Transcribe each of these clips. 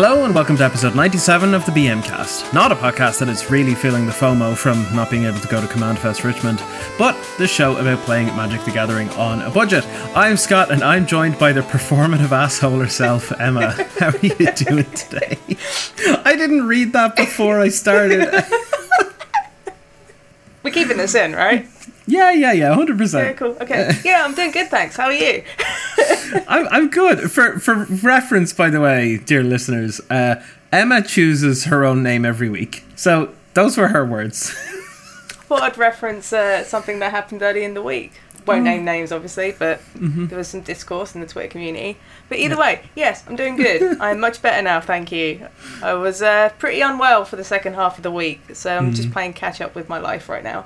Hello and welcome to episode 97 of the BM Cast. Not a podcast that is really feeling the FOMO from not being able to go to Command Fest Richmond, but the show about playing Magic the Gathering on a budget. I'm Scott and I'm joined by the performative asshole herself, Emma. How are you doing today? I didn't read that before I started. We're keeping this in, right? Yeah, yeah, yeah, hundred Yeah, percent. cool. Okay. Yeah, I'm doing good, thanks. How are you? I'm I'm good. For for reference, by the way, dear listeners, uh, Emma chooses her own name every week. So those were her words. Thought I'd reference uh, something that happened early in the week. Won't name names, obviously, but there was some discourse in the Twitter community. But either way, yes, I'm doing good. I'm much better now, thank you. I was uh, pretty unwell for the second half of the week, so I'm just playing catch up with my life right now.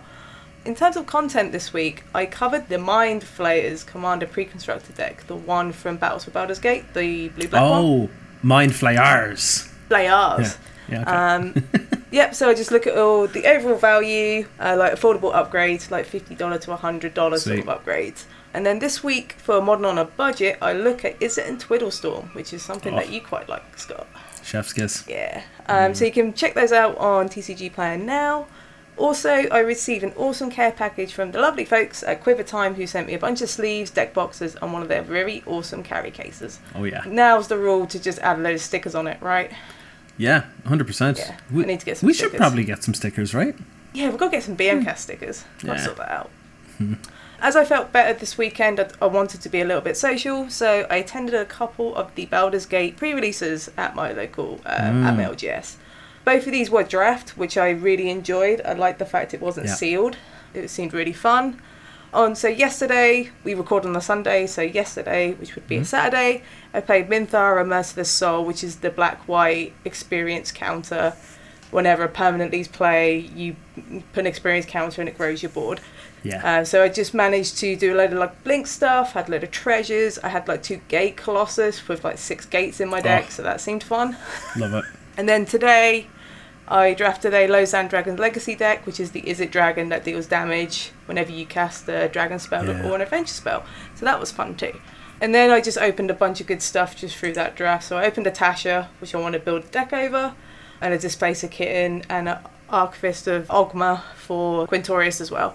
In terms of content this week, I covered the Mind Flayers Commander pre-constructed deck, the one from Battles for Baldur's Gate, the blue black one. Oh, mind flayers. Flayers. Yeah. Okay. Um, yep. So I just look at all the overall value, uh, like affordable upgrades, like fifty dollar to hundred dollars sort of upgrades. And then this week for modern on a budget, I look at Izzet and Twiddlestorm, which is something Oh. that you quite like, Scott. Chef's kiss. Yeah. Um, So you can check those out on TCG Player now. Also, I received an awesome care package from the lovely folks at Quiver Time who sent me a bunch of sleeves, deck boxes, and one of their very awesome carry cases. Oh yeah. Now's the rule to just add a load of stickers on it, right? Yeah, hundred percent. We, I need to get some we should probably get some stickers, right? Yeah, we've got to get some BMcast stickers. I'll Hmm. Yeah. Hmm. sort that out. As I felt better this weekend, I, I wanted to be a little bit social, so I attended a couple of the Baldur's Gate pre-releases at my local um, at my Mm. LGS. Both of these were draft, which I really enjoyed. I liked the fact it wasn't Yeah. sealed. It seemed really fun. On so yesterday we record on the Sunday, so yesterday, which would be Mm-hmm. a Saturday, I played Minthara, Merciless Soul, which is the black-white experience counter. Whenever a permanent leaves play, you put an experience counter and it grows your board. Yeah. Uh, so I just managed to do a load of like blink stuff, had a load of treasures. I had like two gate colossus with like six gates in my deck, Oh. so that seemed fun. Love it. And then today, I drafted a Lozhan Dragon's Legacy deck, which is the Izzet Dragon that deals damage whenever you cast a dragon spell Yeah. or an adventure spell. So that was fun too. And then I just opened a bunch of good stuff just through that draft. So I opened a Tasha, which I want to build a deck over, and a Displacer Kitten, and an Archivist of Oghma for Quintorius as well.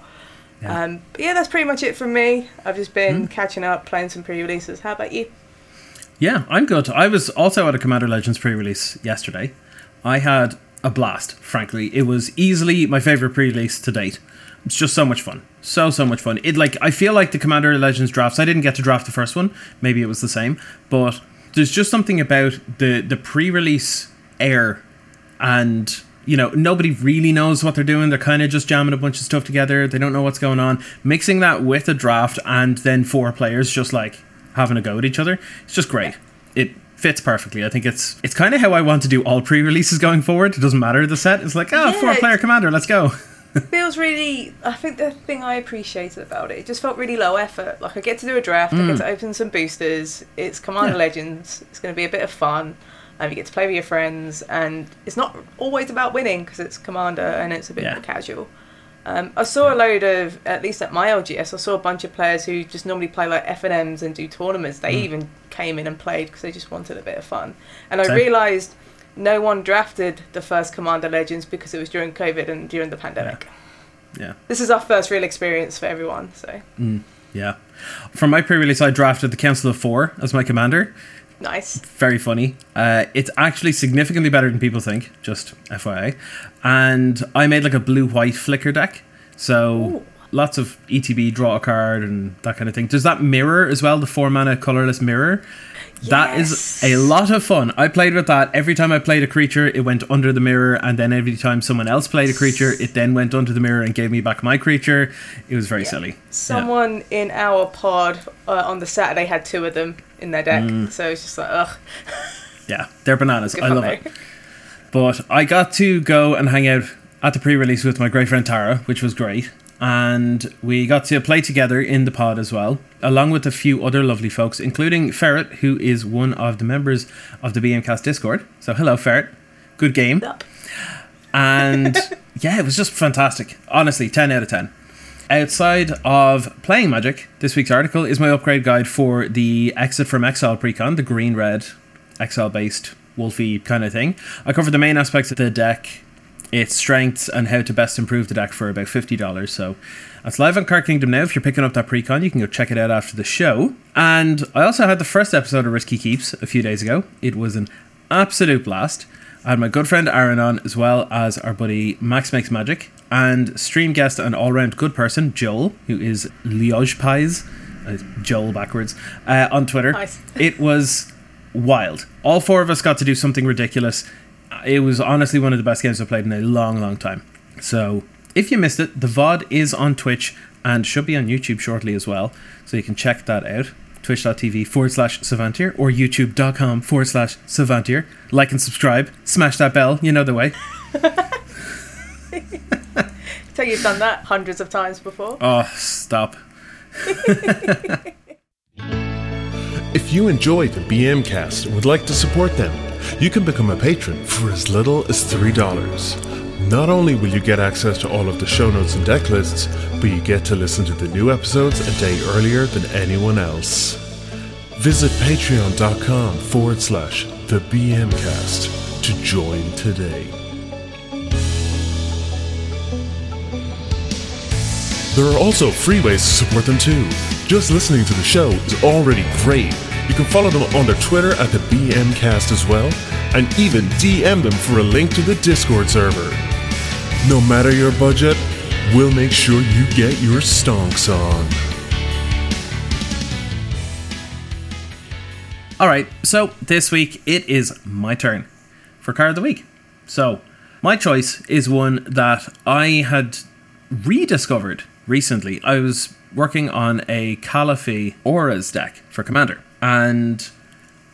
Yeah. Um, yeah, that's pretty much it from me. I've just been Hmm. catching up, playing some pre-releases. How about you? Yeah, I'm good. I was also at a Commander Legends pre-release yesterday. I had a blast. Frankly, it was easily my favorite pre-release to date. It's just so much fun, so so much fun. It like I feel like the Commander Legends drafts. I didn't get to draft the first one. Maybe it was the same, but there's just something about the the pre-release air and you know nobody really knows what they're doing they're kind of just jamming a bunch of stuff together they don't know what's going on mixing that with a draft and then four players just like having a go at each other it's just great fits perfectly. I think it's it's kind of how i want to do all pre-releases going forward. It doesn't matter the set. It's like oh Yeah, four player commander let's go. Feels really i think the thing i appreciated about it it just felt really low effort. Like i get to do a draft i get mm. to open some boosters. It's commander Yeah. legends. It's going to be a bit of fun. And you get to play with your friends and it's not always about winning because it's commander and it's a bit Yeah. more casual. Um, I saw a load of, at least at my LGS, I saw a bunch of players who just normally play like FNMs and do tournaments. They mm. even came in and played because they just wanted a bit of fun. And I realised no one drafted the first Commander Legends because it was during COVID and during the pandemic. yeah This is our first real experience for everyone, so yeah From my pre-release i drafted the council of four as my commander nice. very funny. Uh, it's actually significantly better than people think, just FYI. And I made like a blue white flicker deck. So Ooh. Lots of ETB, draw a card, and that kind of thing. Does that mirror as well, the four mana colorless mirror? Yes. That is a lot of fun. I played with that. Every time I played a creature, it went under the mirror, and then every time someone else played a creature, it then went under the mirror and gave me back my creature. It was very Yeah. silly. Someone in our pod uh, on the Saturday had two of them in their deck, Mm. so it's just like, ugh. Yeah, they're bananas. I fun love though. it. But I got to go and hang out at the pre-release with my great friend Tara, which was great. And we got to play together in the pod as well, along with a few other lovely folks, including Ferret, who is one of the members of the BMcast Discord. So hello, Ferret. Good game. And yeah, it was just fantastic. Honestly, 10 out of 10. Outside of playing Magic, this week's article is my upgrade guide for the Exit from Exile precon, the green red exile based wolfy kind of thing. I covered the main aspects of the deck, its strengths, and how to best improve the deck for about $50. So that's live on Card Kingdom now. If you're picking up that pre-con, you can go check it out after the show. And I also had the first episode of Risky Keeps a few days ago. It was an absolute blast. I had my good friend Aaron on, as well as our buddy Max Makes Magic, and stream guest and all round good person, Joel, who is Liege Pies, uh, Joel backwards, uh, on Twitter. Nice. it was wild. All four of us got to do something ridiculous. It was honestly one of the best games I've played in a long, long time. So if you missed it, the VOD is on Twitch and should be on YouTube shortly as well. So you can check that out. Twitch.tv forward slash Savantier or YouTube.com forward slash Savantier. Like and subscribe. Smash that bell. You know the way. So you've done that hundreds of times before. Oh, stop. If you enjoy the BM cast and would like to support them, you can become a patron for as little as $3. Not only will you get access to all of the show notes and deck lists, but you get to listen to the new episodes a day earlier than anyone else. Visit patreon.com forward slash the BMcast to join today. There are also free ways to support them too. Just listening to the show is already great. You can follow them on their Twitter at the BMcast as well, and even DM them for a link to the Discord server. No matter your budget, we'll make sure you get your stonks on. All right, so this week it is my turn for card of the week. So, my choice is one that I had rediscovered recently. I was working on a Caliphate Auras deck for Commander, and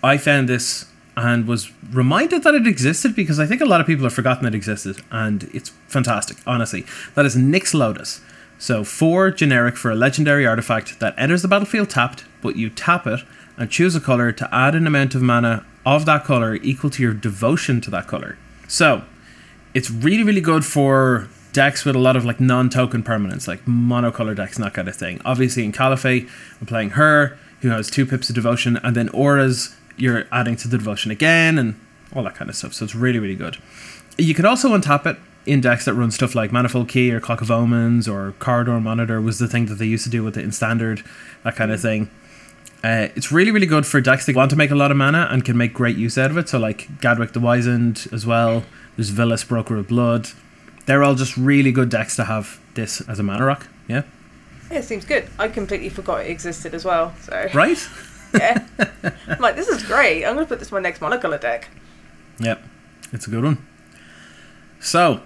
I found this and was reminded that it existed because I think a lot of people have forgotten it existed, and it's fantastic, honestly. That is Nyx Lotus. So, four generic for a legendary artifact that enters the battlefield tapped, but you tap it and choose a color to add an amount of mana of that color equal to your devotion to that color. So, it's really, really good for decks with a lot of like non-token permanents, like monocolor decks and that kind of thing. Obviously, in Caliphate, I'm playing her, who has two pips of devotion, and then auras, you're adding to the devotion again, and all that kind of stuff. So it's really, really good. You can also untap it in decks that run stuff like Manifold Key or Clock of Omens or Corridor Monitor was the thing that they used to do with it in Standard, that kind of thing. Uh, it's really, really good for decks that want to make a lot of mana and can make great use out of it. So, like Gadwick the Wizened as well. There's Vilis, Broker of Blood. They're all just really good decks to have this as a mana rock. Yeah. Yeah, it seems good. I completely forgot it existed as well. So Right? yeah, I'm like this is great. I'm gonna put this in my next monocolor deck. Yep. It's a good one. So,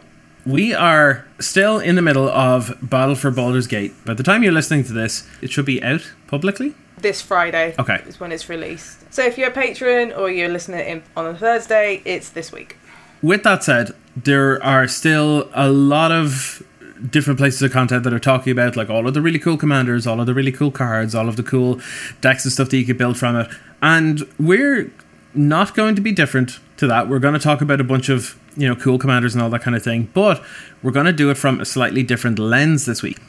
we are still in the middle of Battle for Baldur's Gate. By the time you're listening to this, it should be out publicly. This Friday Okay. is when it's released. So if you're a patron or you're listening in on a Thursday, it's this week. with that said, there are still a lot of different places of content that are talking about like all of the really cool commanders, all of the really cool cards, all of the cool decks and stuff that you could build from it. And we're not going to be different to that. We're going to talk about a bunch of, you know, cool commanders and all that kind of thing, but we're going to do it from a slightly different lens this week.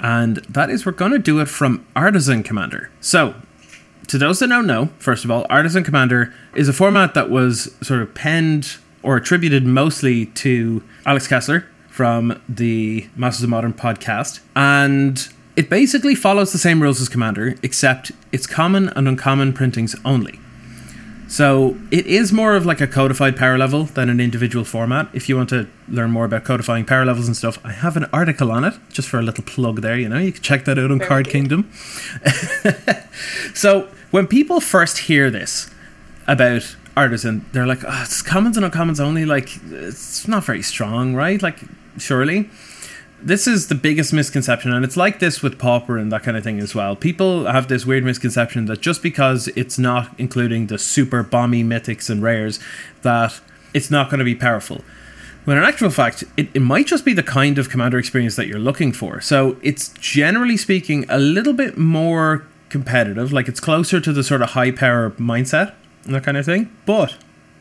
And that is we're going to do it from Artisan Commander. So, to those that don't know, first of all, Artisan Commander is a format that was sort of penned or attributed mostly to Alex Kessler from the Masters of Modern podcast. And it basically follows the same rules as Commander, except it's common and uncommon printings only. So it is more of like a codified power level than an individual format. If you want to learn more about codifying power levels and stuff, I have an article on it, just for a little plug there, you know, you can check that out on Very Card good. Kingdom. so when people first hear this about artisan, they're like, oh, it's commons and uncommons only. Like, it's not very strong, right? Like, surely. This is the biggest misconception, and it's like this with Pauper and that kind of thing as well. People have this weird misconception that just because it's not including the super bomby mythics and rares, that it's not going to be powerful. When in actual fact, it, it might just be the kind of commander experience that you're looking for. So it's generally speaking a little bit more competitive, like it's closer to the sort of high power mindset and that kind of thing. But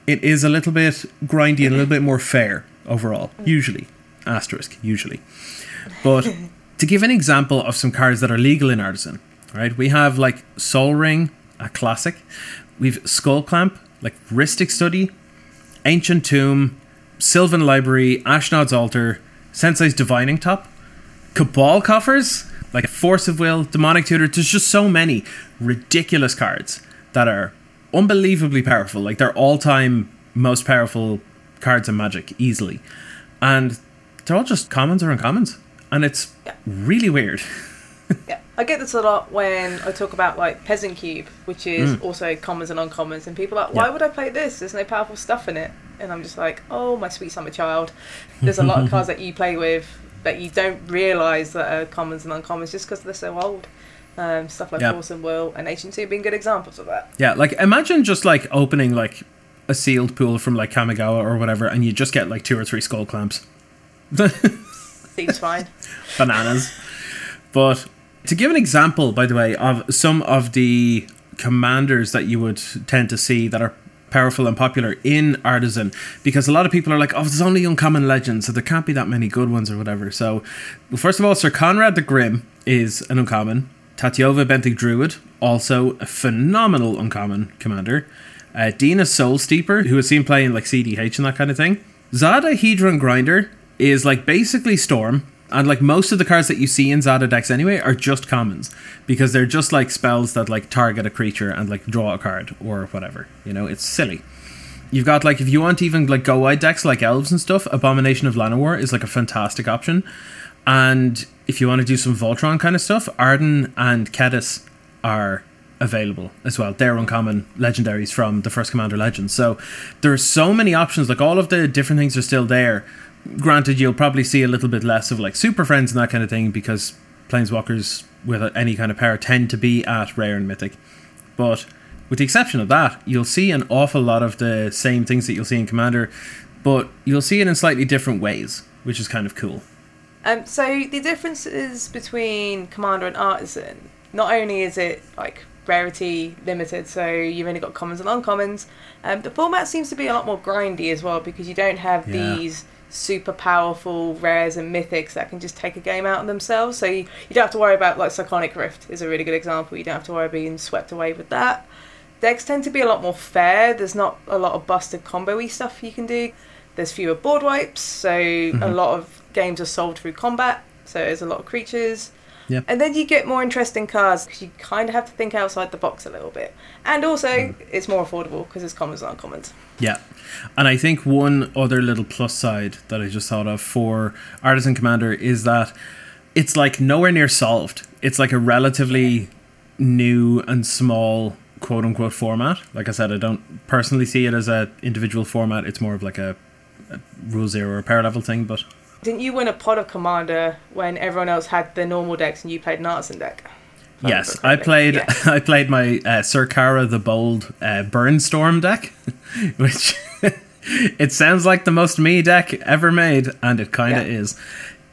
it is a little bit grindy and a little bit more fair overall, usually. Asterisk, usually. But to give an example of some cards that are legal in Artisan, right? We have like Sol Ring, a classic. We've Skull Clamp, like Rhystic Study, Ancient Tomb, Sylvan Library, Ashnod's Altar, Sensei's Divining Top, Cabal Coffers, like a Force of Will, Demonic Tutor. There's just so many ridiculous cards that are unbelievably powerful. Like they're all time most powerful cards in Magic easily, and they're all just commons or uncommons, and it's Yeah. really weird. Yeah, I get this a lot when I talk about like Peasant Cube, which is Mm. also commons and uncommons, and people are like, why Yeah. would I play this? There's no powerful stuff in it. And I'm just like, oh, my sweet summer child. There's a lot of cards that you play with that you don't realise that are commons and uncommons just because they're so old. Um, stuff like Yeah. Force of Will and Ancient Tomb being good examples of that. Yeah, like imagine just like opening like a sealed pool from like Kamigawa or whatever, and you just get like two or three skull clamps. Seems fine. bananas. But to give an example, by the way, of some of the commanders that you would tend to see that are powerful and popular in Artisan, because a lot of people are like, oh, there's only uncommon legends, so there can't be that many good ones or whatever. So, well, first of all, Syr Konrad the Grim is an uncommon. Tatyova Benthic Druid, also a phenomenal uncommon commander. Uh, Dina Soul Steeper, who is seen playing like CDH and that kind of thing. Zada Hedron Grinder is like basically Storm, and like most of the cards that you see in Zada decks anyway are just commons because they're just like spells that like target a creature and like draw a card or whatever. You know, it's silly. You've got like if you want even like go wide decks like elves and stuff, Abomination of Llanowar is like a fantastic option. And if you want to do some Voltron kind of stuff, Ardenn and Kediss are available as well. They're uncommon legendaries from the first Commander Legends. So there's so many options. Like all of the different things are still there. Granted, you'll probably see a little bit less of like Super Friends and that kind of thing because Planeswalkers with any kind of power tend to be at Rare and Mythic. But with the exception of that, you'll see an awful lot of the same things that you'll see in Commander, but you'll see it in slightly different ways, which is kind of cool. Um, so the differences between Commander and Artisan, not only is it like rarity limited, so you've only got commons and uncommons, um, the format seems to be a lot more grindy as well because you don't have Yeah. these super powerful rares and mythics that can just take a game out of themselves. So you, you don't have to worry about like Cyclonic Rift is a really good example. You don't have to worry about being swept away with that. Decks tend to be a lot more fair. There's not a lot of busted combo-y stuff you can do. There's fewer board wipes, so mm-hmm. a lot of games are solved through combat. So there's a lot of creatures. Yeah. And then you get more interesting cards because you kind of have to think outside the box a little bit. And also, hmm. it's more affordable because it's commons and uncommons. Yeah. And I think one other little plus side that I just thought of for Artisan Commander is that it's like nowhere near solved. It's like a relatively new and small quote unquote format. Like I said, I don't personally see it as a individual format. It's more of like a, a rule zero or power level thing, but Didn't you win a pot of Commander when everyone else had the normal decks and you played an artisan deck? Yes, I played. Yeah. I played my uh, Syr Carah the Bold uh, Burnstorm deck, which it sounds like the most me deck ever made, and it kind of Yeah. is.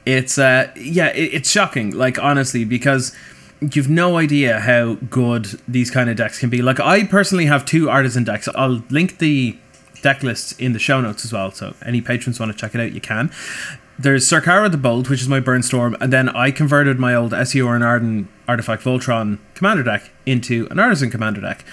It's uh, yeah, it, it's shocking. Like honestly, because you've no idea how good these kind of decks can be. Like I personally have two artisan decks. I'll link the deck lists in the show notes as well. So any patrons want to check it out, you can. There's Syr Carah the Bold, which is my Burnstorm, and then I converted my old Esior and Ardenn Artifact Voltron commander deck into an Artisan commander deck.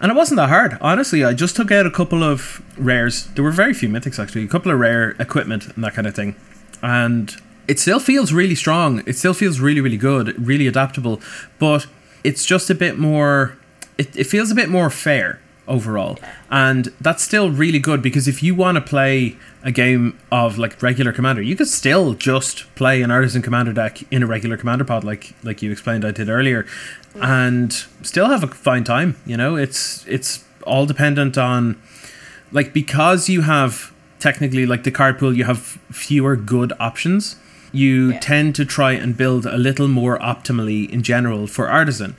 And it wasn't that hard, honestly. I just took out a couple of rares. There were very few mythics actually, a couple of rare equipment and that kind of thing. And it still feels really strong. It still feels really, really good, really adaptable. But it's just a bit more. It, it feels a bit more fair overall, and that's still really good because if you want to play a game of like regular commander, you could still just play an artisan commander deck in a regular commander pod, like like you explained I did earlier, and still have a fine time. You know, it's it's all dependent on like because you have technically like the card pool you have fewer good options you Yeah. tend to try and build a little more optimally in general for artisan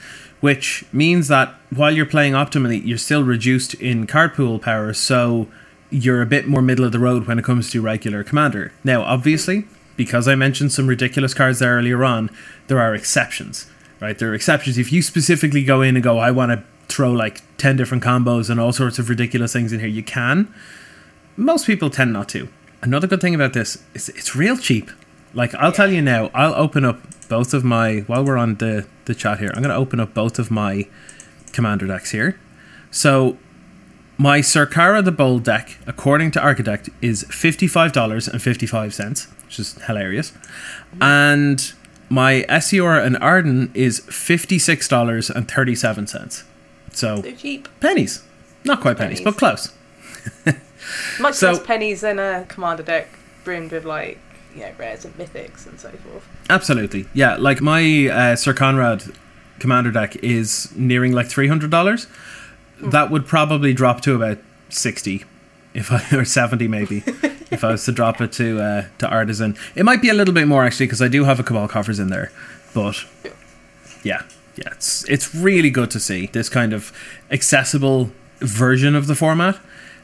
which means that while you're playing optimally you're still reduced in card pool power so you're a bit more middle of the road when it comes to regular commander now obviously because i mentioned some ridiculous cards there earlier on there are exceptions right there are exceptions if you specifically go in and go i want to throw like 10 different combos and all sorts of ridiculous things in here you can most people tend not to. Another good thing about this is it's real cheap. Like I'll tell you now, I'll open up both of my while we're on the the chat here. I'm going to open up both of my commander decks here. So My Syr Carah the Bold deck, according to Archidekt, is $55.55, which is hilarious. And my Esior and Ardenn is $56.37. So So cheap. pennies. Not quite pennies, Pennies. but close. Much So- less pennies than a commander deck brimmed with like you know rares and mythics and so forth. Absolutely. Yeah, like my uh, Syr Konrad commander deck is nearing like $300. That would probably drop to about 60 if I or 70 maybe if I was to drop it to uh, to artisan. It might be a little bit more actually because I do have a cabal coffers in there. But yeah, yeah, it's it's really good to see this kind of accessible version of the format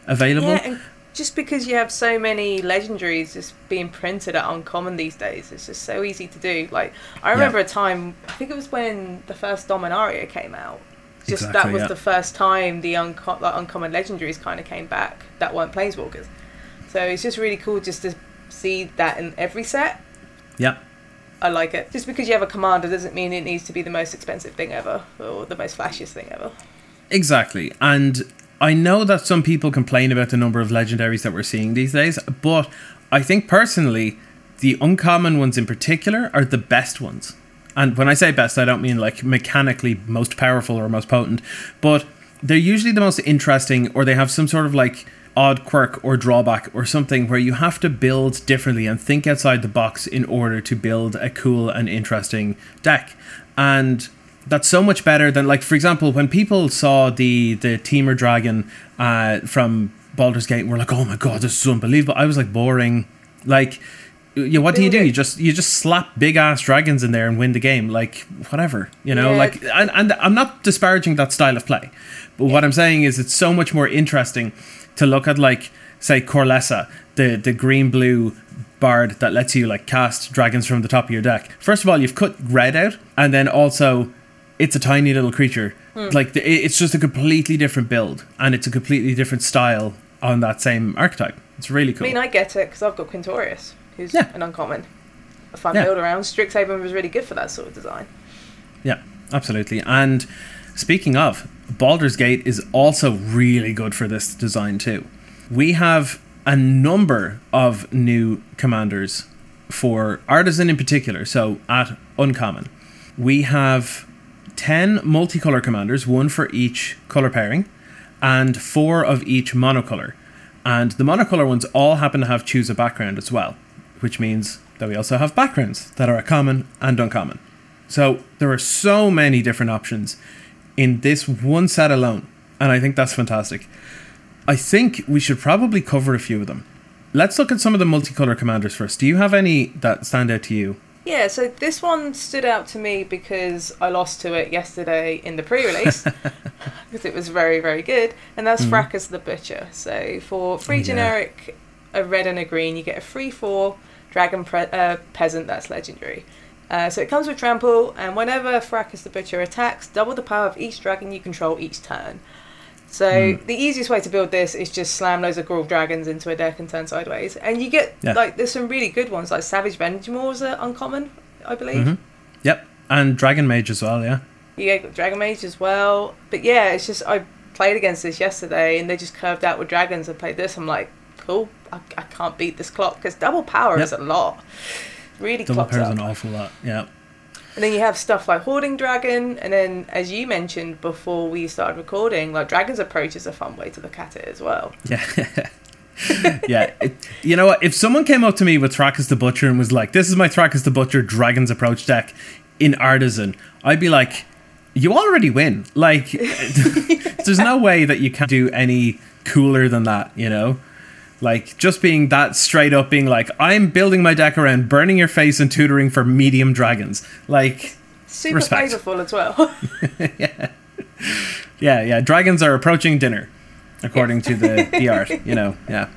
available. Yeah, and just because you have so many legendaries just being printed at uncommon these days, it's just so easy to do. Like I remember a time, I think it was when the first Dominaria came out. Just Exactly, that was yeah. the first time the unco- like, uncommon legendaries kind of came back that weren't planeswalkers. So it's just really cool just to see that in every set. yeah. I like it. Just because you have a commander doesn't mean it needs to be the most expensive thing ever or the most flashiest thing ever. Exactly. And I know that some people complain about the number of legendaries that we're seeing these days, but I think personally, the uncommon ones in particular are the best ones. And when I say best, I don't mean like mechanically most powerful or most potent, but they're usually the most interesting or they have some sort of like odd quirk or drawback or something where you have to build differently and think outside the box in order to build a cool and interesting deck. And that's so much better than like for example when people saw the the Tiamat dragon uh, from Baldur's Gate and were like oh my god this is unbelievable. I was like boring. Like you what do you do? You just you just slap big ass dragons in there and win the game. Like whatever you know? Yeah. like and, and I'm not disparaging that style of play but what I'm saying is it's so much more interesting to look at like say Korlessa the the green blue bard that lets you like cast dragons from the top of your deck. First of all you've cut red out and then also it's a tiny little creature. Hmm. Like the, it's just a completely different build, and it's a completely different style on that same archetype. It's really cool. I mean, I get it because I've got Quintorius, who's Yeah. an uncommon. A fun Yeah. build around. Strixhaven was really good for that sort of design. yeah, absolutely. And speaking of, Baldur's Gate is also really good for this design too. We have a number of new commanders for artisan in particular. So at uncommon, we have 10 multicolor commanders, one for each color pairing, and four of each monocolor. And the monocolor ones all happen to have choose a background as well, which means that we also have backgrounds that are common and uncommon. So there are so many different options in this one set alone, and I think that's fantastic. I think we should probably cover a few of them. Let's look at some of the multicolor commanders first. Do you have any that stand out to you? Yeah, so this one stood out to me because I lost to it yesterday in the pre-release because it was very, very good, and that's Thrakkus the Butcher. So for free Oh, yeah. generic, a red and a green, you get a free four dragon pre- uh, peasant that's legendary. Uh, so it comes with trample, and whenever Thrakkus the Butcher attacks, double the power of each dragon you control each turn. So Hmm. the easiest way to build this is just slam loads of Gruul dragons into a deck and turn sideways, and you get Yeah. like there's some really good ones like Savage Ventmaws are uncommon, I believe. Mhm. Yep, and Dragon Mage as well. Yeah, You get Dragon Mage as well, but yeah, it's just I played against this yesterday, and they just curved out with dragons and played this. I'm like, cool, I, I can't beat this clock because double power Yep. is a lot. Really double power up. an awful lot. Yeah, And then you have stuff like Hoarding Dragon, and then as you mentioned before we started recording, like Dragon's Approach is a fun way to look at it as well. yeah. yeah, it, you know what? If someone came up to me with Thrakkus the Butcher and was like, "This is my Thrakkus the Butcher Dragon's Approach deck in Artisan," I'd be like, "You already win. Like, there's no way that you can do any cooler than that." You know, like just being that straight up, being like, "I'm building my deck around burning your face and tutoring for medium dragons." Like, Super Respect. flavorful as well. Yeah, yeah. Yeah. Dragons are approaching dinner, according to the, the art. You know, yeah.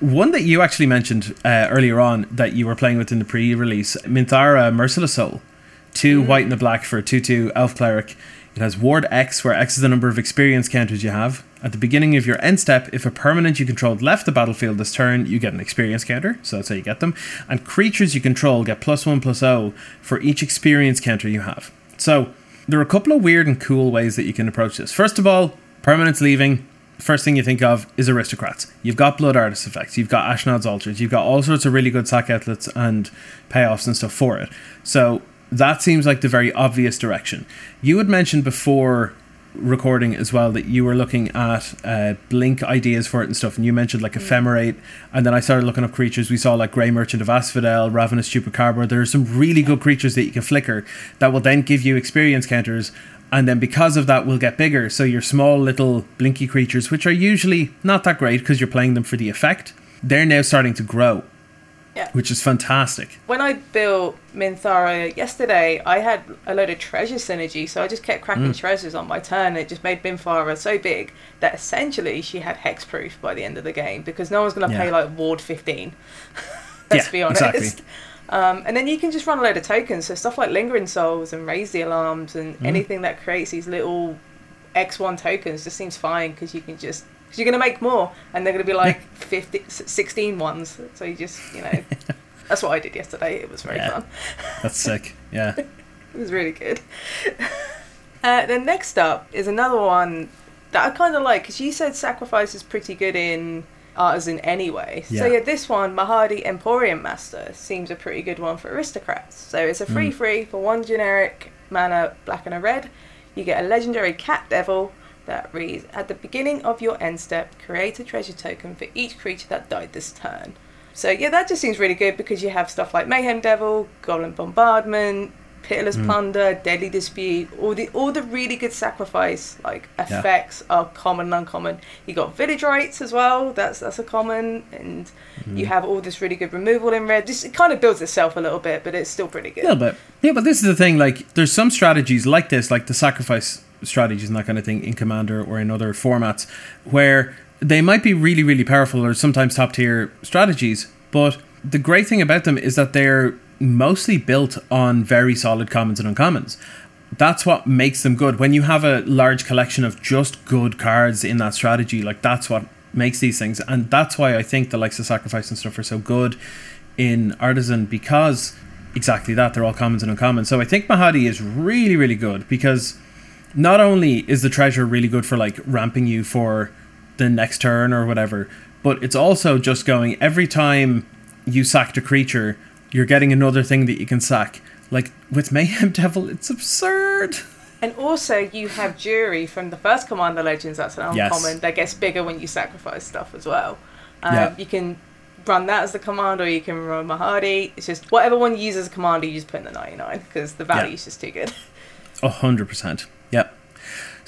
One that you actually mentioned uh, earlier on that you were playing with in the pre-release, Minthara Merciless Soul, two white and a black for a two-two elf cleric. It has Ward X, where X is the number of experience counters you have. At the beginning of your end step, if a permanent you controlled left the battlefield this turn, you get an experience counter, so that's how you get them. And creatures you control get plus one plus O for each experience counter you have. So there are a couple of weird and cool ways that you can approach this. First of all, permanents leaving, first thing you think of is aristocrats. You've got blood artist effects, you've got Ashnod's altars, you've got all sorts of really good sack outlets and payoffs and stuff for it. So that seems like the very obvious direction. You had mentioned before recording as well that you were looking at uh, blink ideas for it and stuff, and you mentioned like ephemerate, and then I started looking up creatures. We saw like Grey Merchant of Asphodel, Ravenous Chupacabra. There are some really good creatures that you can flicker that will then give you experience counters, and then because of that will get bigger. So your small little blinky creatures, which are usually not that great because you're playing them for the effect, they're now starting to grow. Yeah. Which is fantastic. When I built Minthara yesterday, I had a load of treasure synergy, so I just kept cracking treasures on my turn. It just made Minthara so big that essentially she had hexproof by the end of the game because no one's going to Yeah. play like Ward 15. Let's Yeah, be honest. exactly. Um, and then you can just run a load of tokens, so stuff like Lingering Souls and Raise the Alarms and Mm. anything that creates these little X1 tokens just seems fine because you can just. Because you're going to make more, and they're going to be like 50, 16 ones. So you just, you know. That's what I did yesterday. It was very Yeah. fun. That's sick. Yeah. It was really good. uh, then next up is another one that I kind of like because you said sacrifice is pretty good in artisan anyway. So Yeah. yeah, this one Mahadi Emporium Master seems a pretty good one for aristocrats. So it's a free free for one generic mana black and a red. You get a legendary cat devil that reads at the beginning of your end step create a treasure token for each creature that died this turn. So yeah, that just seems really good because you have stuff like Mayhem Devil, Goblin Bombardment, Pitiless mm. Plunder, Deadly Dispute, all the all the really good sacrifice like effects are common and uncommon. You got Village Rites as well, that's that's a common, and you mm. have all this really good removal in red. Just it kind of builds itself a little bit, but it's still pretty good. A little bit. Yeah, but this is the thing. Like, there's some strategies like this, like the sacrifice strategies and that kind of thing in Commander or in other formats, where they might be really, really powerful or sometimes top tier strategies. But the great thing about them is that they're mostly built on very solid commons and uncommons. That's what makes them good. When you have a large collection of just good cards in that strategy, like that's what makes these things. And that's why I think the likes of sacrifice and stuff are so good in Artisan because exactly that they're all commons and uncommons. So I think Mahadi is really really good because not only is the treasure really good for like ramping you for the next turn or whatever, but it's also just going every time you sacked a creature, you're getting another thing that you can sack. Like with Mayhem Devil, it's absurd. And also, you have Juri from the first Commander Legends. That's an Yes. uncommon that gets bigger when you sacrifice stuff as well. Um, Yeah. You can run that as the command, or you can run Mahadi. It's just whatever one you use as a commander, you just put in the 99 because the value Yeah. is just too good. A hundred percent. Yep.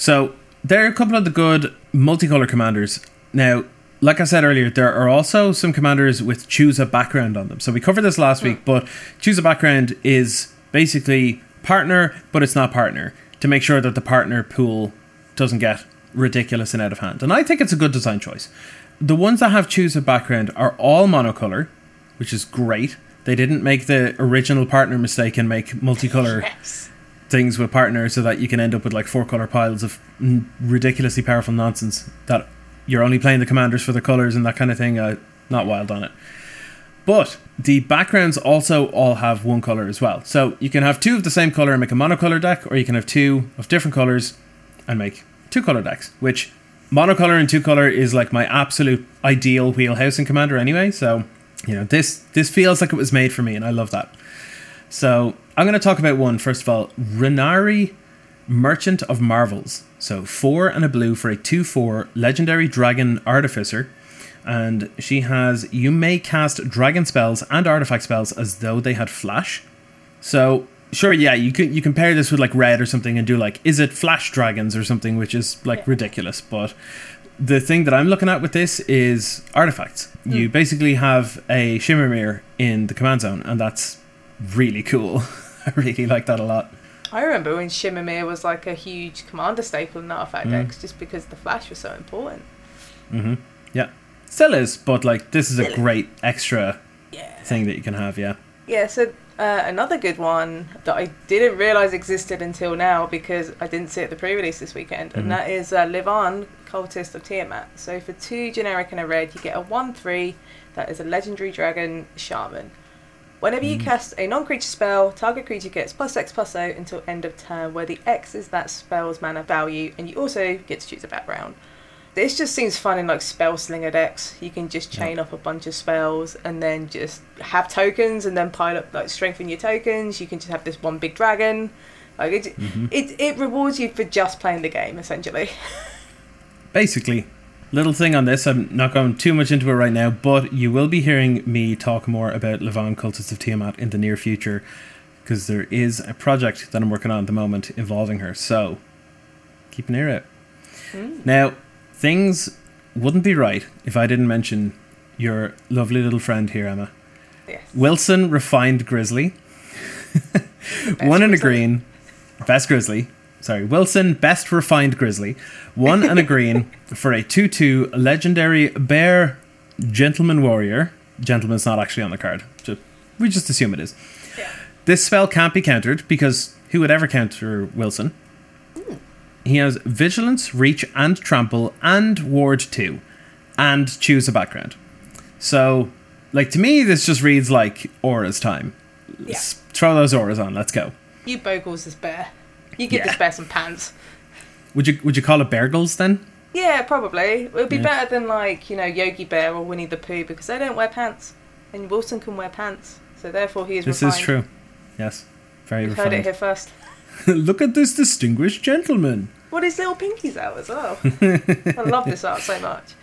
So there are a couple of the good multicolor commanders. Now, like I said earlier, there are also some commanders with choose a background on them. So we covered this last hmm. week, but choose a background is basically partner, but it's not partner to make sure that the partner pool doesn't get ridiculous and out of hand. And I think it's a good design choice. The ones that have choose a background are all monocolor, which is great. They didn't make the original partner mistake and make multicolor Yes. Things with partners so that you can end up with like four color piles of ridiculously powerful nonsense that you're only playing the commanders for the colors and that kind of thing. Uh, not wild on it. But the backgrounds also all have one color as well. So you can have two of the same color and make a monocolor deck, or you can have two of different colors and make two color decks, which monocolor and two color is like my absolute ideal wheelhouse in Commander anyway. So, you know, this this feels like it was made for me and I love that. So I'm going to talk about one first of all. Renari, Merchant of Marvels. So four and a blue for a two-four legendary dragon artificer, and she has you may cast dragon spells and artifact spells as though they had flash. So sure, yeah, you can you pair this with like red or something and do like Izzet flash dragons or something, which is like ridiculous, but. The thing that I'm looking at with this is artifacts. Hmm. You basically have a Shimmer Myr in the command zone, and that's really cool. I really like that a lot. I remember when Shimmer Myr was like a huge commander staple in artifact Mm. decks just because the flash was so important. Yeah, still is, but like this is a great extra Yeah. thing that you can have. Yeah, Yeah, so uh, another good one that I didn't realise existed until now because I didn't see it at the pre-release this weekend, and that is uh, Livaan, Cultist of Tiamat. So for two generic and a red, you get a one-three that is a legendary dragon shaman. Whenever you mm. cast a non-creature spell, target creature gets plus X plus O until end of turn, where the X is that spell's mana value, and you also get to choose a background. This just seems fun in like spell slinger decks. You can just chain up a bunch of spells and then just have tokens and then pile up like strengthen your tokens. You can just have this one big dragon. Like it, mm-hmm. it, it rewards you for just playing the game essentially. Basically, little thing on this, I'm not going too much into it right now, but you will be hearing me talk more about Livaan Cultists of Tiamat in the near future because there is a project that I'm working on at the moment involving her. So keep an ear out. Hmm. Now, things wouldn't be right if I didn't mention your lovely little friend here, Emma. yes. Wilson Refined Grizzly. one in a green. Best Grizzly. Sorry, Wilson Best Refined Grizzly. One and a green for a 2 2 legendary bear gentleman warrior. Gentleman's not actually on the card. So we just assume it is. Yeah. This spell can't be countered because who would ever counter Wilson? Hmm. He has Vigilance, Reach, and Trample, and Ward 2, and choose a background. So, like, to me, this just reads like Aura's time. Yeah. S- throw those auras on, let's go. You bogles this bear. You give Yeah. this bear some pants. Would you would you call it Beargles then? Yeah, probably. It would be Yeah. better than like, you know, Yogi Bear or Winnie the Pooh because they don't wear pants. And Wilson can wear pants. So therefore he is This refined. is true. Yes. Very You've heard it refined. here first. Look at this distinguished gentleman. What his little pinkies out as well. I love this art so much.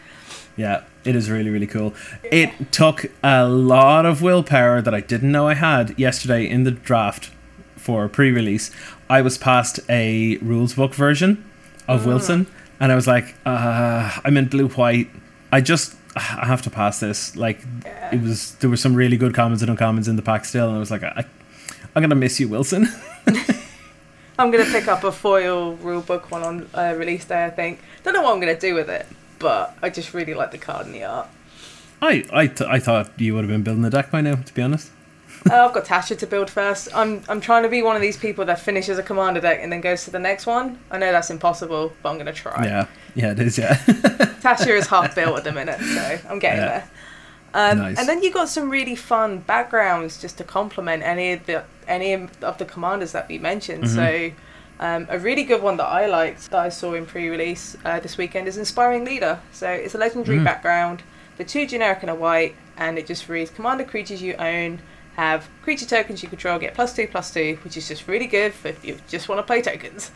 Yeah, it is really, really cool. It took a lot of willpower that I didn't know I had yesterday in the draft for a pre release. I was passed a rules book version of Wilson, and I was like, uh, I'm in blue white. I just, I have to pass this. Like, Yeah. it was, there were some really good commons and uncommons in the pack still, and I was like, I, I'm going to miss you, Wilson. I'm gonna pick up a foil rulebook one on uh, release day. I think. Don't know what I'm gonna do with it, but I just really like the card and the art. I, I, th- I thought you would have been building the deck by now, to be honest. Uh, I've got Tasha to build first. I'm I'm trying to be one of these people that finishes a commander deck and then goes to the next one. I know that's impossible, but I'm gonna try. Yeah, yeah, it is, yeah. Tasha is half built at the minute, so I'm getting Yeah. there. Um, Nice. And then you got some really fun backgrounds just to complement any of the any of the commanders that we mentioned. Mm-hmm. So. Um, a really good one that I liked that I saw in pre-release uh, this weekend is Inspiring Leader. So it's a legendary Mm. background, the two generic and a white, and it just reads: Commander creatures you own have creature tokens you control get plus two plus two, which is just really good for if you just want to play tokens.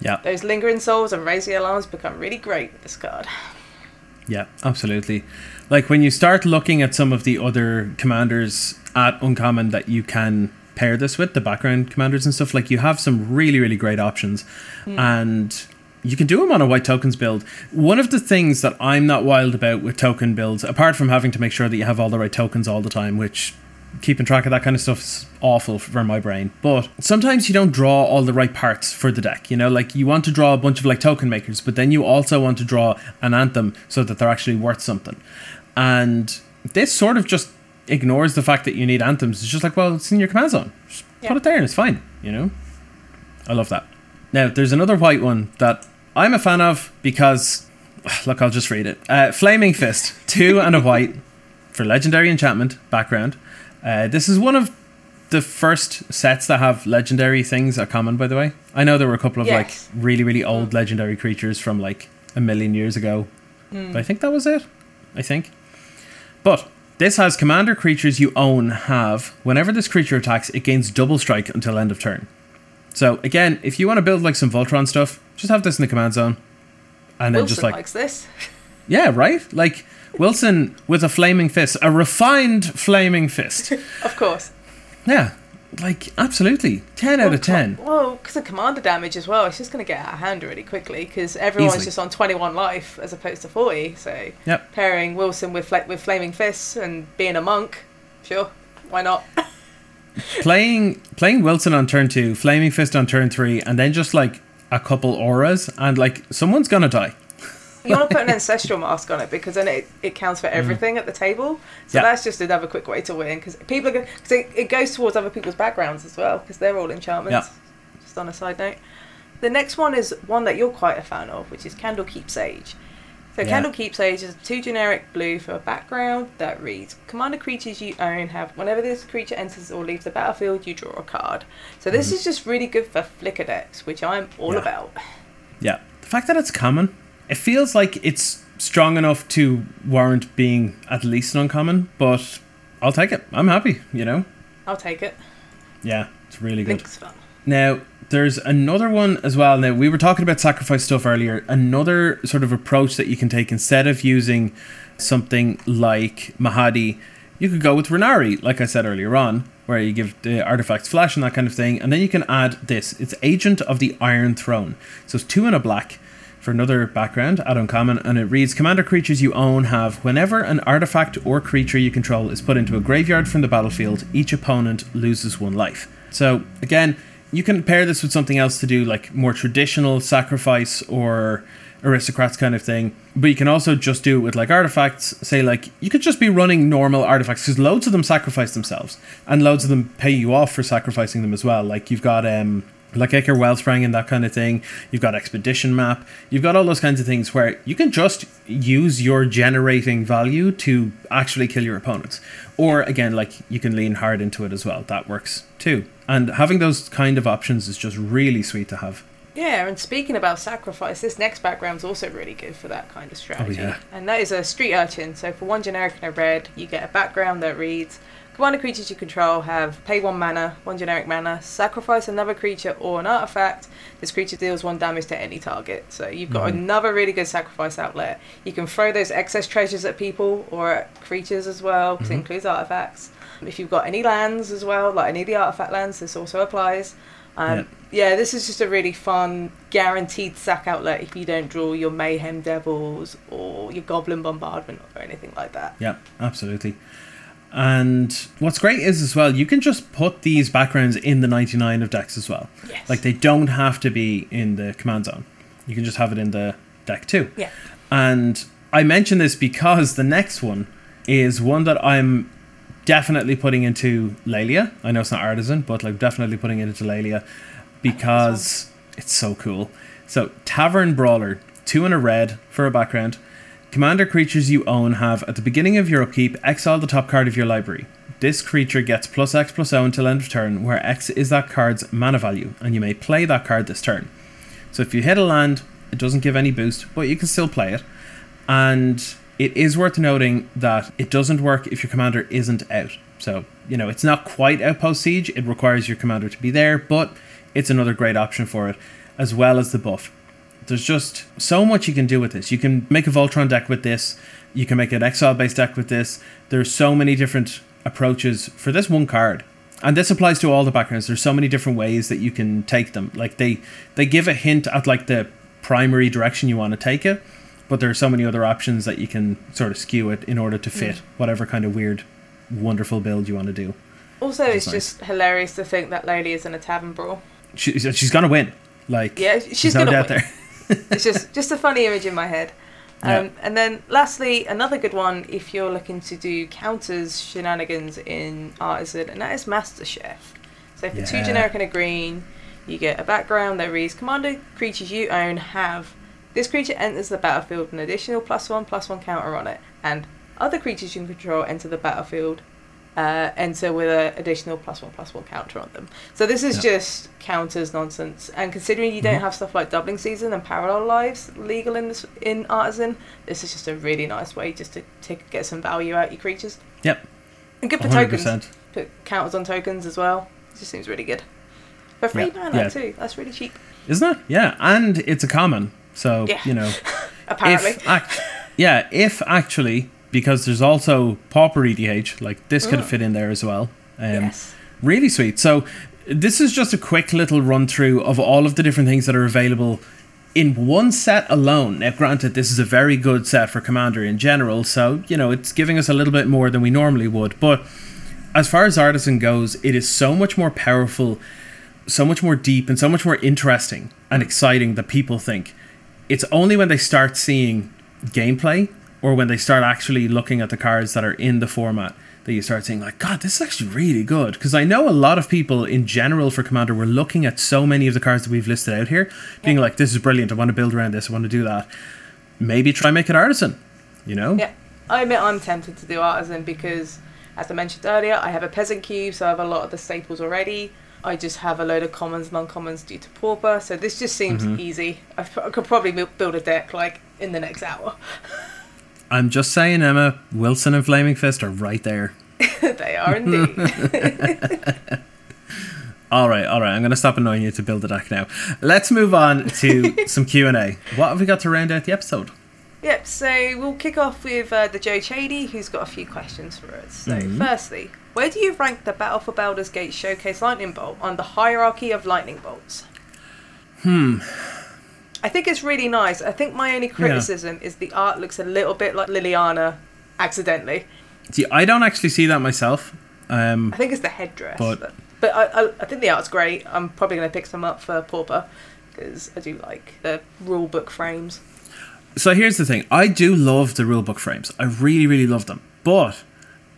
yeah. Those lingering souls and raise the alarms become really great with this card. Yeah, absolutely. Like when you start looking at some of the other commanders at Uncommon that you can pair this with, the background commanders and stuff, like you have some really, really great options. Hmm. And you can do them on a white tokens build. One of the things that I'm not wild about with token builds, apart from having to make sure that you have all the right tokens all the time, which keeping track of that kind of stuff is awful for my brain. But sometimes you don't draw all the right parts for the deck. You know, like you want to draw a bunch of like token makers, but then you also want to draw an anthem so that they're actually worth something. And this sort of just ignores the fact that you need anthems. It's just like, well, it's in your command zone. Just Yeah. put it there and it's fine. You know, I love that. Now, there's another white one that I'm a fan of because, look, I'll just read it. Uh, Flaming Fist, two and a white for legendary enchantment background. Uh, this is one of the first sets that have legendary things are common. By the way, I know there were a couple of Yes. like really, really old legendary creatures from like a million years ago, but I think that was it. I think, but. This has commander creatures you own have. Whenever this creature attacks, it gains double strike until end of turn. So again, if you want to build like some Voltron stuff, just have this in the command zone, and then Wilson just like this. yeah, right, like Wilson with a flaming fist, a refined flaming fist. Of course. Yeah, like absolutely, ten out of ten. Well, because of commander damage as well, it's just going to get out of hand really quickly because everyone's Easily. just on 21 life as opposed to 40. So Yep. pairing Wilson with fla- with flaming fists and being a monk, sure, why not? Playing playing Wilson on turn two, flaming fist on turn three, and then just like a couple auras, and like someone's gonna die. You want to put an ancestral mask on it because then it, it counts for mm. everything at the table. So Yeah. that's just another quick way to win because people are going because it, it goes towards other people's backgrounds as well because they're all enchantments. Just on a side note, the next one is one that you're quite a fan of, which is Candlekeep Sage. So Yeah. Candlekeep Sage is two generic blue for a background that reads: Commander creatures you own have whenever this creature enters or leaves the battlefield, you draw a card. So this mm-hmm. is just really good for flicker decks, which I'm all. Yeah. about. Yeah, the fact that it's common it feels like it's strong enough to warrant being at least an uncommon, but I'll take it. I'm happy, you know? I'll take it. Yeah, it's really good. fun. Now, there's another one as well. Now, we were talking about sacrifice stuff earlier. Another sort of approach that you can take instead of using something like Mahadi, you could go with Renari, like I said earlier on, where you give the artifacts flash and that kind of thing. And then you can add this it's Agent of the Iron Throne. So it's two and a black for another background, add uncommon, and it reads Commander creatures you own have whenever an artifact or creature you control is put into a graveyard from the battlefield, each opponent loses one life. So, again, you can pair this with something else to do, like more traditional sacrifice or aristocrats kind of thing. But you can also just do it with like artifacts. Say, like, you could just be running normal artifacts because loads of them sacrifice themselves, and loads of them pay you off for sacrificing them as well. Like, you've got, um, like Ichor Wellspring and that kind of thing. You've got Expedition Map. You've got all those kinds of things where you can just use your generating value to actually kill your opponents. Or again, like you can lean hard into it as well. That works too. And having those kind of options is just really sweet to have. Yeah, and speaking about sacrifice, this next background's also really good for that kind of oh, strategy. Oh, yeah. And that is a street urchin. So for one generic and a red, you get a background that reads Commander creatures you control have pay one mana, one generic mana, sacrifice another creature or an artifact. This creature deals one damage to any target. So you've got another really good sacrifice outlet. You can throw those excess treasures at people or at creatures as well, because it includes artifacts. If you've got any lands as well, like any of the artifact lands, this also applies. Um, yeah, this is just a really fun, guaranteed sack outlet if you don't draw your Mayhem Devils or your Goblin Bombardment or anything like that. Yeah, absolutely. And what's great is as well, you can just put these backgrounds in the 99 of decks as well. Yes. Like they don't have to be in the command zone. You can just have it in the deck too. Yeah. And I mention this because the next one is one that I'm definitely putting into Laelia. I know it's not artisan, but like definitely putting it into Laelia because it's so cool. So Tavern Brawler, two and a red for a background. Commander creatures you own have at the beginning of your upkeep exile the top card of your library. This creature gets plus X plus O until end of turn, where X is that card's mana value, and you may play that card this turn. So if you hit a land, it doesn't give any boost, but you can still play it. And it is worth noting that it doesn't work if your commander isn't out. So, you know, it's not quite Outpost Siege, it requires your commander to be there, but it's another great option for it, as well as the buff. There's just so much you can do with this. You can make a Voltron deck with this, you can make an Exile based deck with this. There's so many different approaches for this one card. And this applies to all the backgrounds. There's so many different ways that you can take them. Like they they give a hint at like the primary direction you want to take it, but there are so many other options that you can sort of skew it in order to mm. fit whatever kind of weird, wonderful build you want to do. Also, it's nice. just hilarious to think that Lady is in a tavern brawl. She, she's gonna win. Like Yeah, she's no gonna doubt win. there. it's just just a funny image in my head. Um, Yeah. And then lastly, another good one if you're looking to do counters shenanigans in Artisan, and that is Master Chef. So for two Yeah. generic and a green, you get a background that reads Commander creatures you own have this creature enters the battlefield an additional plus one plus one counter on it, and other creatures you control enter the battlefield uh, enter with an additional plus one plus one counter on them. So this is Yeah. just counters nonsense. And considering you don't Mhm. have stuff like doubling season and parallel lives legal in this in artisan, this is just a really nice way just to, to get some value out your creatures. Yep. And good for tokens. 100%. Put counters on tokens as well. It just seems really good. For free Yeah, mana yeah. too. That's really cheap. Isn't it? Yeah, and it's a common. So, Yeah. you know, Apparently. if yeah, if actually because there's also Pauper EDH, like this could Mm. fit in there as well. Um, yes. Really sweet. So this is just a quick little run through of all of the different things that are available in one set alone. Now, granted, this is a very good set for Commander in general, so you know it's giving us a little bit more than we normally would. But as far as Artisan goes, it is so much more powerful, so much more deep, and so much more interesting and exciting that people think. It's only when they start seeing gameplay or when they start actually looking at the cards that are in the format that you start saying like god this is actually really good because i know a lot of people in general for commander were looking at so many of the cards that we've listed out here being like this is brilliant i want to build around this i want to do that maybe try make it artisan you know Yeah, I admit I'm tempted to do artisan because, as I mentioned earlier, I have a peasant cube, so I have a lot of the staples already. I just have a load of commons and uncommons due to pauper. So this just seems Mm-hmm. easy. I, I could probably build a deck like in the next hour. I'm just saying, Emma, Wilson and Flaming Fist are right there. they are indeed. All right, all right. I'm going to stop annoying you to build the deck now. Let's move on to some Q and A. What have we got to round out the episode? Yep, so we'll kick off with uh, the Joe Chady, who's got a few questions for us. So, Mhm. firstly, where do you rank the Battle for Baldur's Gate Showcase Lightning Bolt on the hierarchy of lightning bolts? Hmm. I think it's really nice. I think my only criticism is the art looks a little bit like Liliana accidentally. See, I don't actually see that myself. Um, I think it's the headdress. But- But, but I, I, I think the art's great. I'm probably going to pick some up for Pauper because I do like the rule book frames. so here's the thing. I do love the rule book frames. I really, really love them. But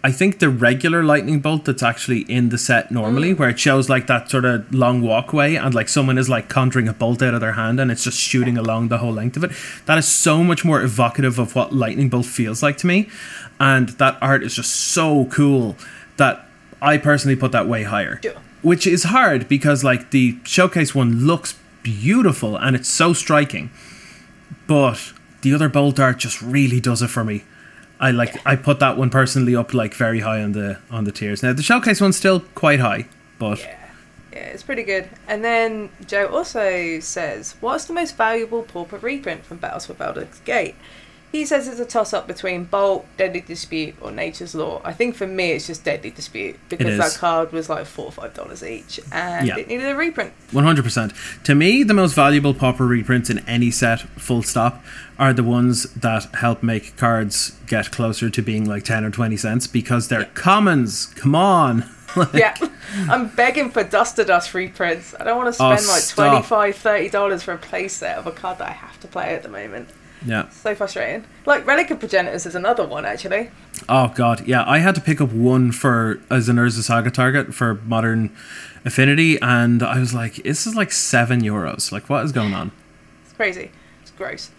I think the regular lightning bolt that's actually in the set normally, mm. where it shows like that sort of long walkway and like someone is like conjuring a bolt out of their hand and it's just shooting along the whole length of it, that is so much more evocative of what lightning bolt feels like to me. And that art is just so cool that I personally put that way higher. Sure. Which is hard because like the showcase one looks beautiful and it's so striking but the other bolt art just really does it for me. I like I put that one personally up like very high on the on the tiers. Now the showcase one's still quite high, but Yeah. Yeah, it's pretty good. And then Joe also says, What's the most valuable Pauper reprint from Battles for Baldur's Gate? He says it's a toss up between Bolt, Deadly Dispute, or Nature's Lore. I think for me it's just Deadly Dispute because that card was like four or five dollars each and Yeah. it needed a reprint. one hundred percent. To me, the most valuable Pauper reprints in any set, full stop, are the ones that help make cards get closer to being like ten or twenty cents because they're commons. Come on. yeah, I'm begging for Dust to Dust reprints. I don't want to Oh, spend like stop. $25, $30 for a playset of a card that I have to play at the moment. Yeah. So frustrating. Like Relic of Progenitus is another one actually. Oh god, yeah. I had to pick up one for as an Urza Saga target for Modern Affinity, and I was like, this is like seven euros. Like, what is going on? It's crazy. It's gross.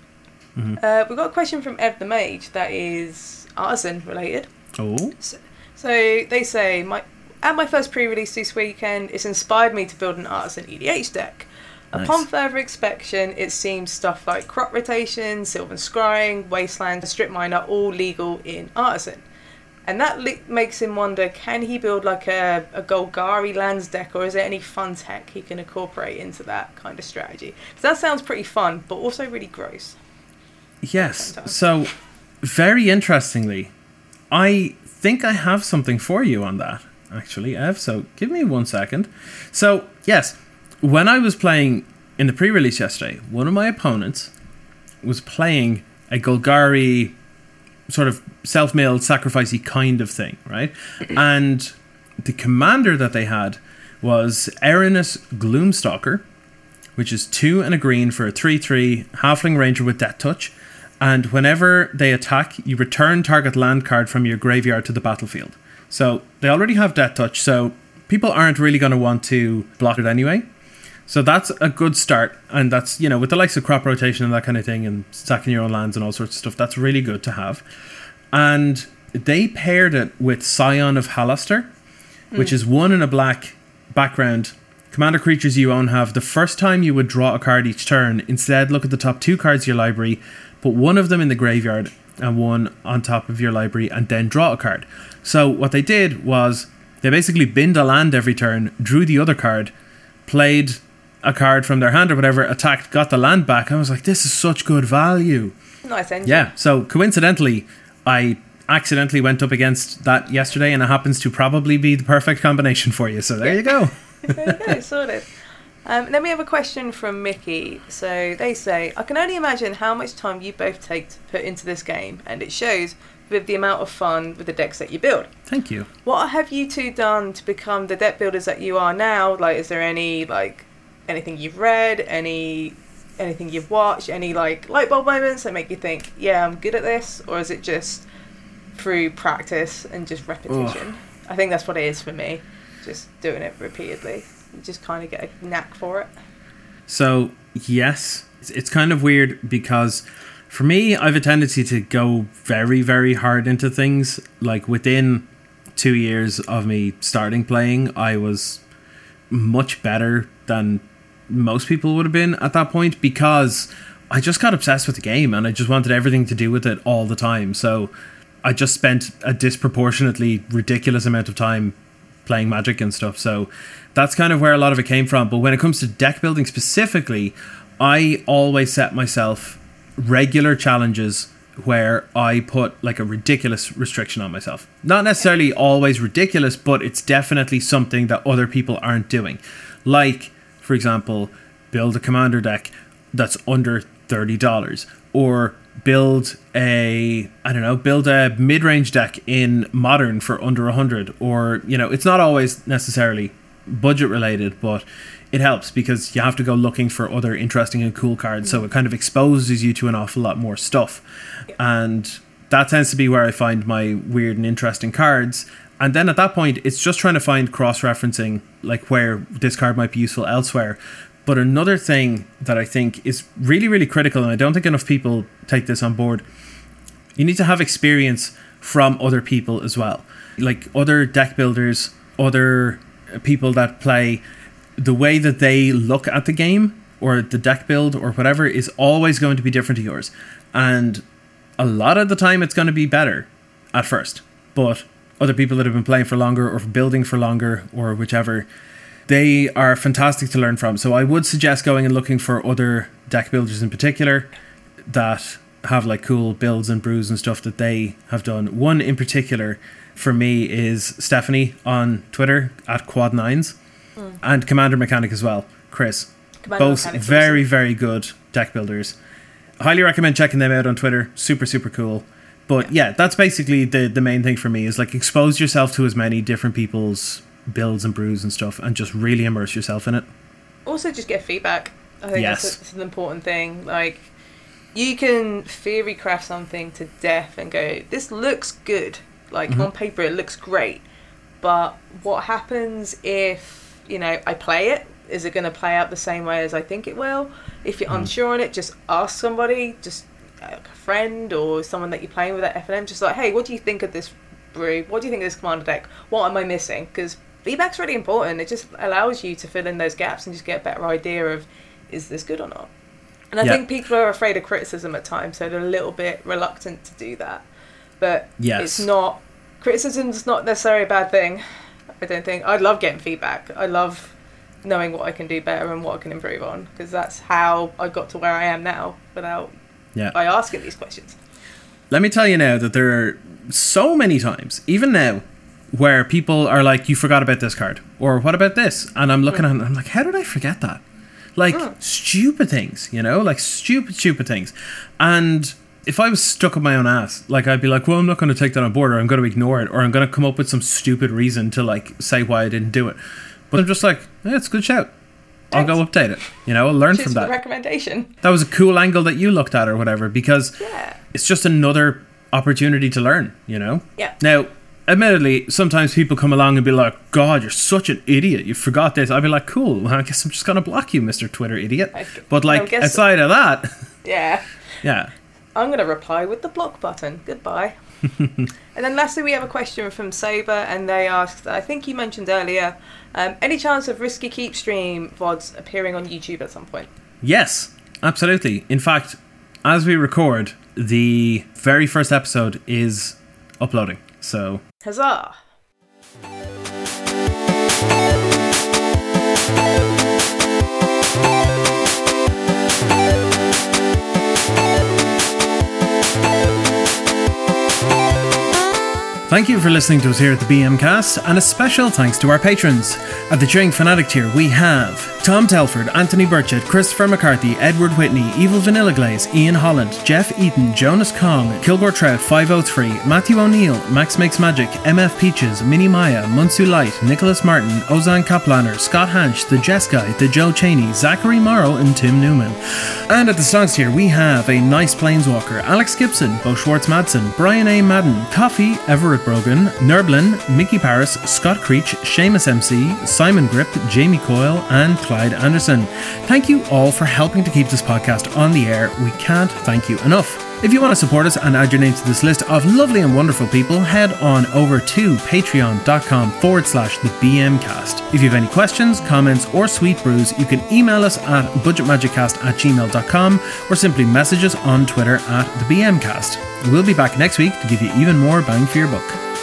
Mm-hmm. Uh, we've got a question from Ev the Mage that is artisan related. Oh, So, so they say, my at my first pre-release this weekend, it's inspired me to build an artisan EDH deck. Upon Nice. further inspection, it seems stuff like crop rotation, sylvan scrying, wasteland, and strip mine are all legal in artisan. And that li- makes him wonder: Can he build like a, a Golgari lands deck, or is there any fun tech he can incorporate into that kind of strategy? 'Cause that sounds pretty fun, but also really gross. yes. So, very interestingly, I think I have something for you on that, actually, Ev. So, give me one second. So, yes, when I was playing in the pre release yesterday, one of my opponents was playing a Golgari sort of self milled, sacrificey kind of thing, right? And the commander that they had was Erinis Gloomstalker, which is two and a green for a 3 3 halfling ranger with death touch. And whenever they attack, you return target land card from your graveyard to the battlefield. So they already have death touch, so people aren't really going to want to block it anyway. So that's a good start, and that's you know with the likes of crop rotation and that kind of thing, and stacking your own lands and all sorts of stuff. That's really good to have. And they paired it with Scion of Halaster, hmm. which is one in a black background. Commander creatures you own have the first time you would draw a card each turn. Instead, look at the top two cards of your library, put one of them in the graveyard and one on top of your library, and then draw a card. So what they did was they basically binned a land every turn, drew the other card, played a card from their hand or whatever, attacked, got the land back. I was like, this is such good value. Nice engine. Yeah. So coincidentally, I accidentally went up against that yesterday, and it happens to probably be the perfect combination for you. So there you go. there you go, sorted. Um, then we have a question from Mickey. So they say, I can only imagine how much time you both take to put into this game, and it shows with the amount of fun with the decks that you build. Thank you. What have you two done to become the deck builders that you are now? Like, is there any like anything you've read, any anything you've watched, any like light bulb moments that make you think, yeah, I'm good at this, or is it just through practice and just repetition? I think that's what it is for me, just doing it repeatedly. You just kind of get a knack for it. So yes, it's- it's kind of weird because for me, I have a tendency to go very, very hard into things. Like within two years of me starting playing, I was much better than most people would have been at that point because I just got obsessed with the game and I just wanted everything to do with it all the time. So I just spent a disproportionately ridiculous amount of time playing Magic and stuff. So that's kind of where a lot of it came from. But when it comes to deck building specifically, I always set myself regular challenges where I put like a ridiculous restriction on myself. Not necessarily always ridiculous, but it's definitely something that other people aren't doing. Like, for example, build a commander deck that's under $30 or build a I don't know, build a mid-range deck in modern for under 100 or, you know, it's not always necessarily budget related, but it helps because you have to go looking for other interesting and cool cards. So it kind of exposes you to an awful lot more stuff. And that tends to be where I find my weird and interesting cards. And then at that point, it's just trying to find cross referencing, like where this card might be useful elsewhere. But another thing that I think is really, really critical, and I don't think enough people take this on board, you need to have experience from other people as well. Like other deck builders, other uh, people that play, the way that they look at the game or the deck build or whatever is always going to be different to yours. And a lot of the time it's going to be better at first. But other people that have been playing for longer or building for longer or whichever, they are fantastic to learn from. So I would suggest going and looking for other deck builders in particular that have like cool builds and brews and stuff that they have done. One in particular for me is Stephanie on Twitter at Quad Nines mm. and Commander Mechanic as well, Chris. Commander Both Mechanic's very, very good deck builders. Highly recommend checking them out on Twitter. Super, super cool. But yeah. yeah, that's basically the the main thing for me is like expose yourself to as many different people's builds and brews and stuff and just really immerse yourself in it. Also just get feedback. I think yes. that's, that's an important thing. Like you can theory craft something to death and go, this looks good. Like mm-hmm. on paper, it looks great. But what happens if, you know, I play it? Is it going to play out the same way as I think it will? If you're mm. unsure on it, just ask somebody, just a friend or someone that you're playing with at FNM, just like, hey, what do you think of this brew? What do you think of this commander deck? What am I missing? Because feedback's really important. It just allows you to fill in those gaps and just get a better idea of is this good or not. And I think people are afraid of criticism at times, so they're a little bit reluctant to do that. But yes. it's not criticism's not necessarily a bad thing. I don't think. I love getting feedback. I love knowing what I can do better and what I can improve on because that's how I got to where I am now without yeah. by asking these questions. Let me tell you now that there are so many times, even now, where people are like, "You forgot about this card," or "What about this?" And I'm looking mm. at it, I'm like, "How did I forget that?" Like mm. stupid things, you know, like stupid, stupid things. And if I was stuck up my own ass, like I'd be like, "Well, I'm not going to take that on board, or I'm going to ignore it, or I'm going to come up with some stupid reason to like say why I didn't do it." But I'm just like, "Yeah, it's a good shout." I'll go update it. You know, I'll learn Cheers from that. recommendation. That was a cool angle that you looked at, or whatever, because yeah. it's just another opportunity to learn. You know. Yeah. Now, admittedly, sometimes people come along and be like, "God, you're such an idiot! You forgot this." I'd be like, "Cool. Well, I guess I'm just gonna block you, Mister Twitter idiot." But like, aside of that, yeah, yeah, I'm gonna reply with the block button. Goodbye. and then lastly, we have a question from Saber, and they asked, I think you mentioned earlier, um, any chance of Risky Keep stream VODs appearing on YouTube at some point? Yes, absolutely. In fact, as we record, the very first episode is uploading. So, huzzah! Thank you for listening to us here at the BM Cast, and a special thanks to our patrons. At the Cheering Fanatic tier, we have Tom Telford, Anthony Burchett, Christopher McCarthy, Edward Whitney, Evil Vanilla Glaze, Ian Holland, Jeff Eaton, Jonas Kong, Kilgore Trout 503, Matthew O'Neill, Max Makes Magic, MF Peaches, Minnie Maya, Munsu Light, Nicholas Martin, Ozan Kaplaner, Scott Hansch, The Jess Guy, The Joe Cheney, Zachary Morrow, and Tim Newman. And at the songs tier, we have A Nice Planeswalker, Alex Gibson, Bo Schwartz Madsen, Brian A. Madden, Coffee, Everett Brogan, Nerblin, Mickey Paris, Scott Creech, Seamus MC, Simon Grip, Jamie Coyle, and Clyde Anderson. Thank you all for helping to keep this podcast on the air. We can't thank you enough. If you want to support us and add your name to this list of lovely and wonderful people, head on over to patreon.com forward slash the BMcast. If you have any questions, comments, or sweet brews, you can email us at budgetmagiccast at gmail.com or simply message us on Twitter at the BMcast. We'll be back next week to give you even more bang for your buck.